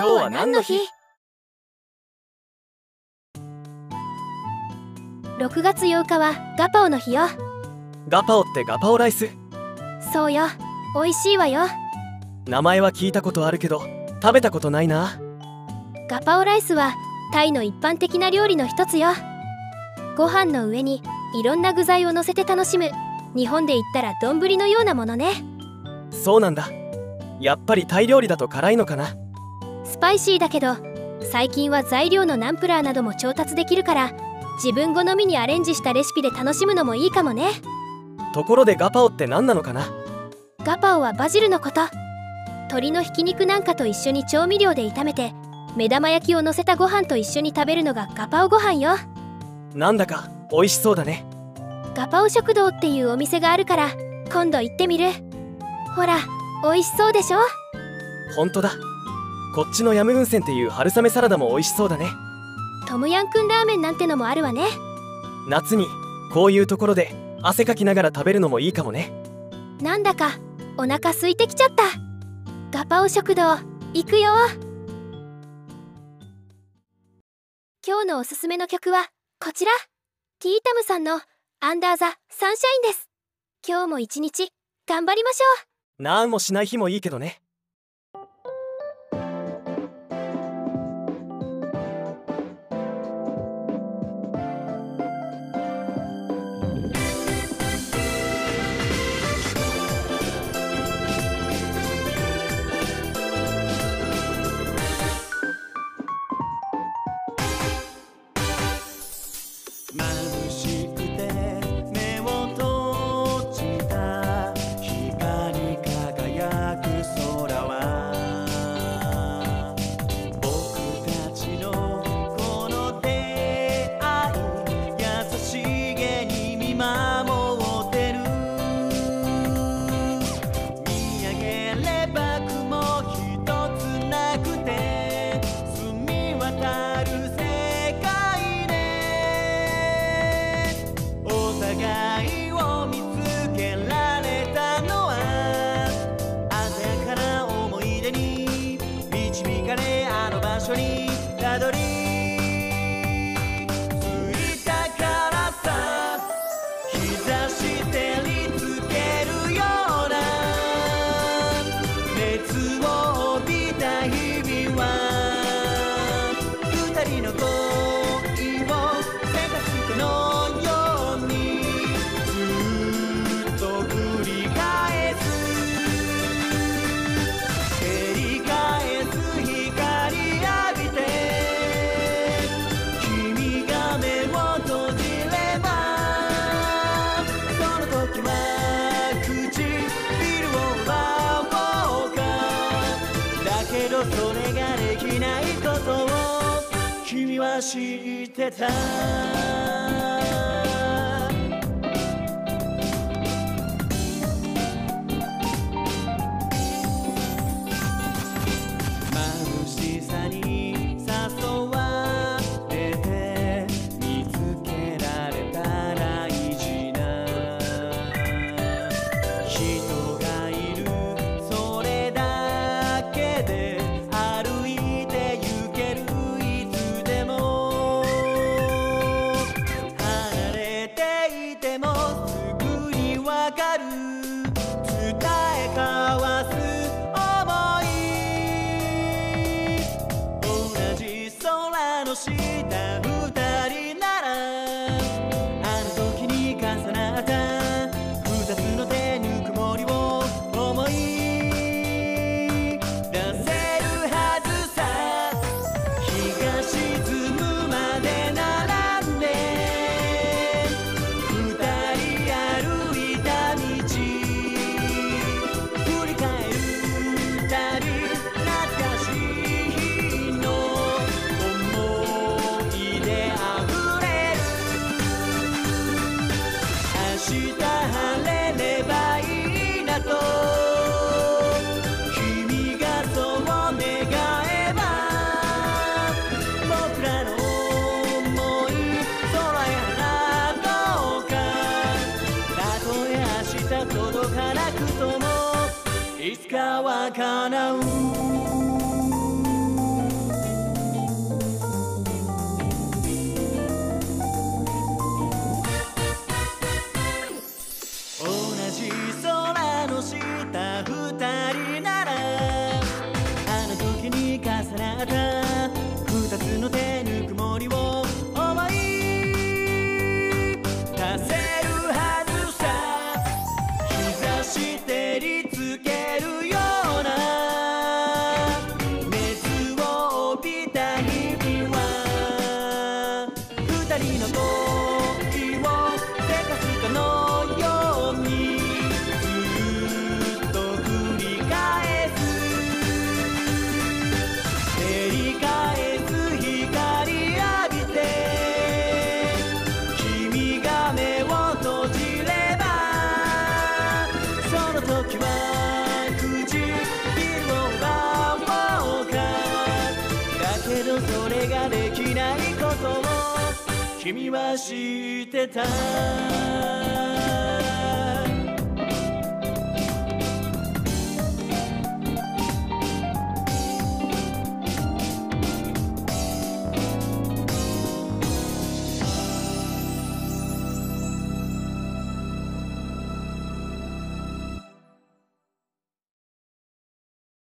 今日は何の日 ?6 月8日はガパオの日よ。ガパオってガパオライス？そうよ。美味しいわよ。名前は聞いたことあるけど食べたことないな。ガパオライスはタイの一般的な料理の一つよ。ご飯の上にいろんな具材を乗せて楽しむ。日本で言ったら丼のようなものね。そうなんだ。やっぱりタイ料理だと辛いのかなスパイシーだけど最近は材料のナンプラーなども調達できるから自分好みにアレンジしたレシピで楽しむのもいいかもね。ところでガパオって何なのかな？ガパオはバジルのこと。鶏のひき肉なんかと一緒に調味料で炒めて目玉焼きを乗せたご飯と一緒に食べるのがガパオご飯よ。なんだか美味しそうだね。ガパオ食堂っていうお店があるから今度行ってみる。ほら美味しそうでしょ？ほんとだこっちのヤムウンセンっていう春雨サラダも美味しそうだね。トムヤンクンラーメンなんてのもあるわね。夏にこういうところで汗かきながら食べるのもいいかもね。なんだかお腹空いてきちゃった。ガパオ食堂行くよ。今日のおすすめの曲はこちら。ティータムさんのアンダーザサンシャインです。今日も一日頑張りましょう。なんもしない日もいいけどねけどそれができないことを君は知ってた。かかわかう。同じ空の下二人ならあの時に重なった。君は知ってた。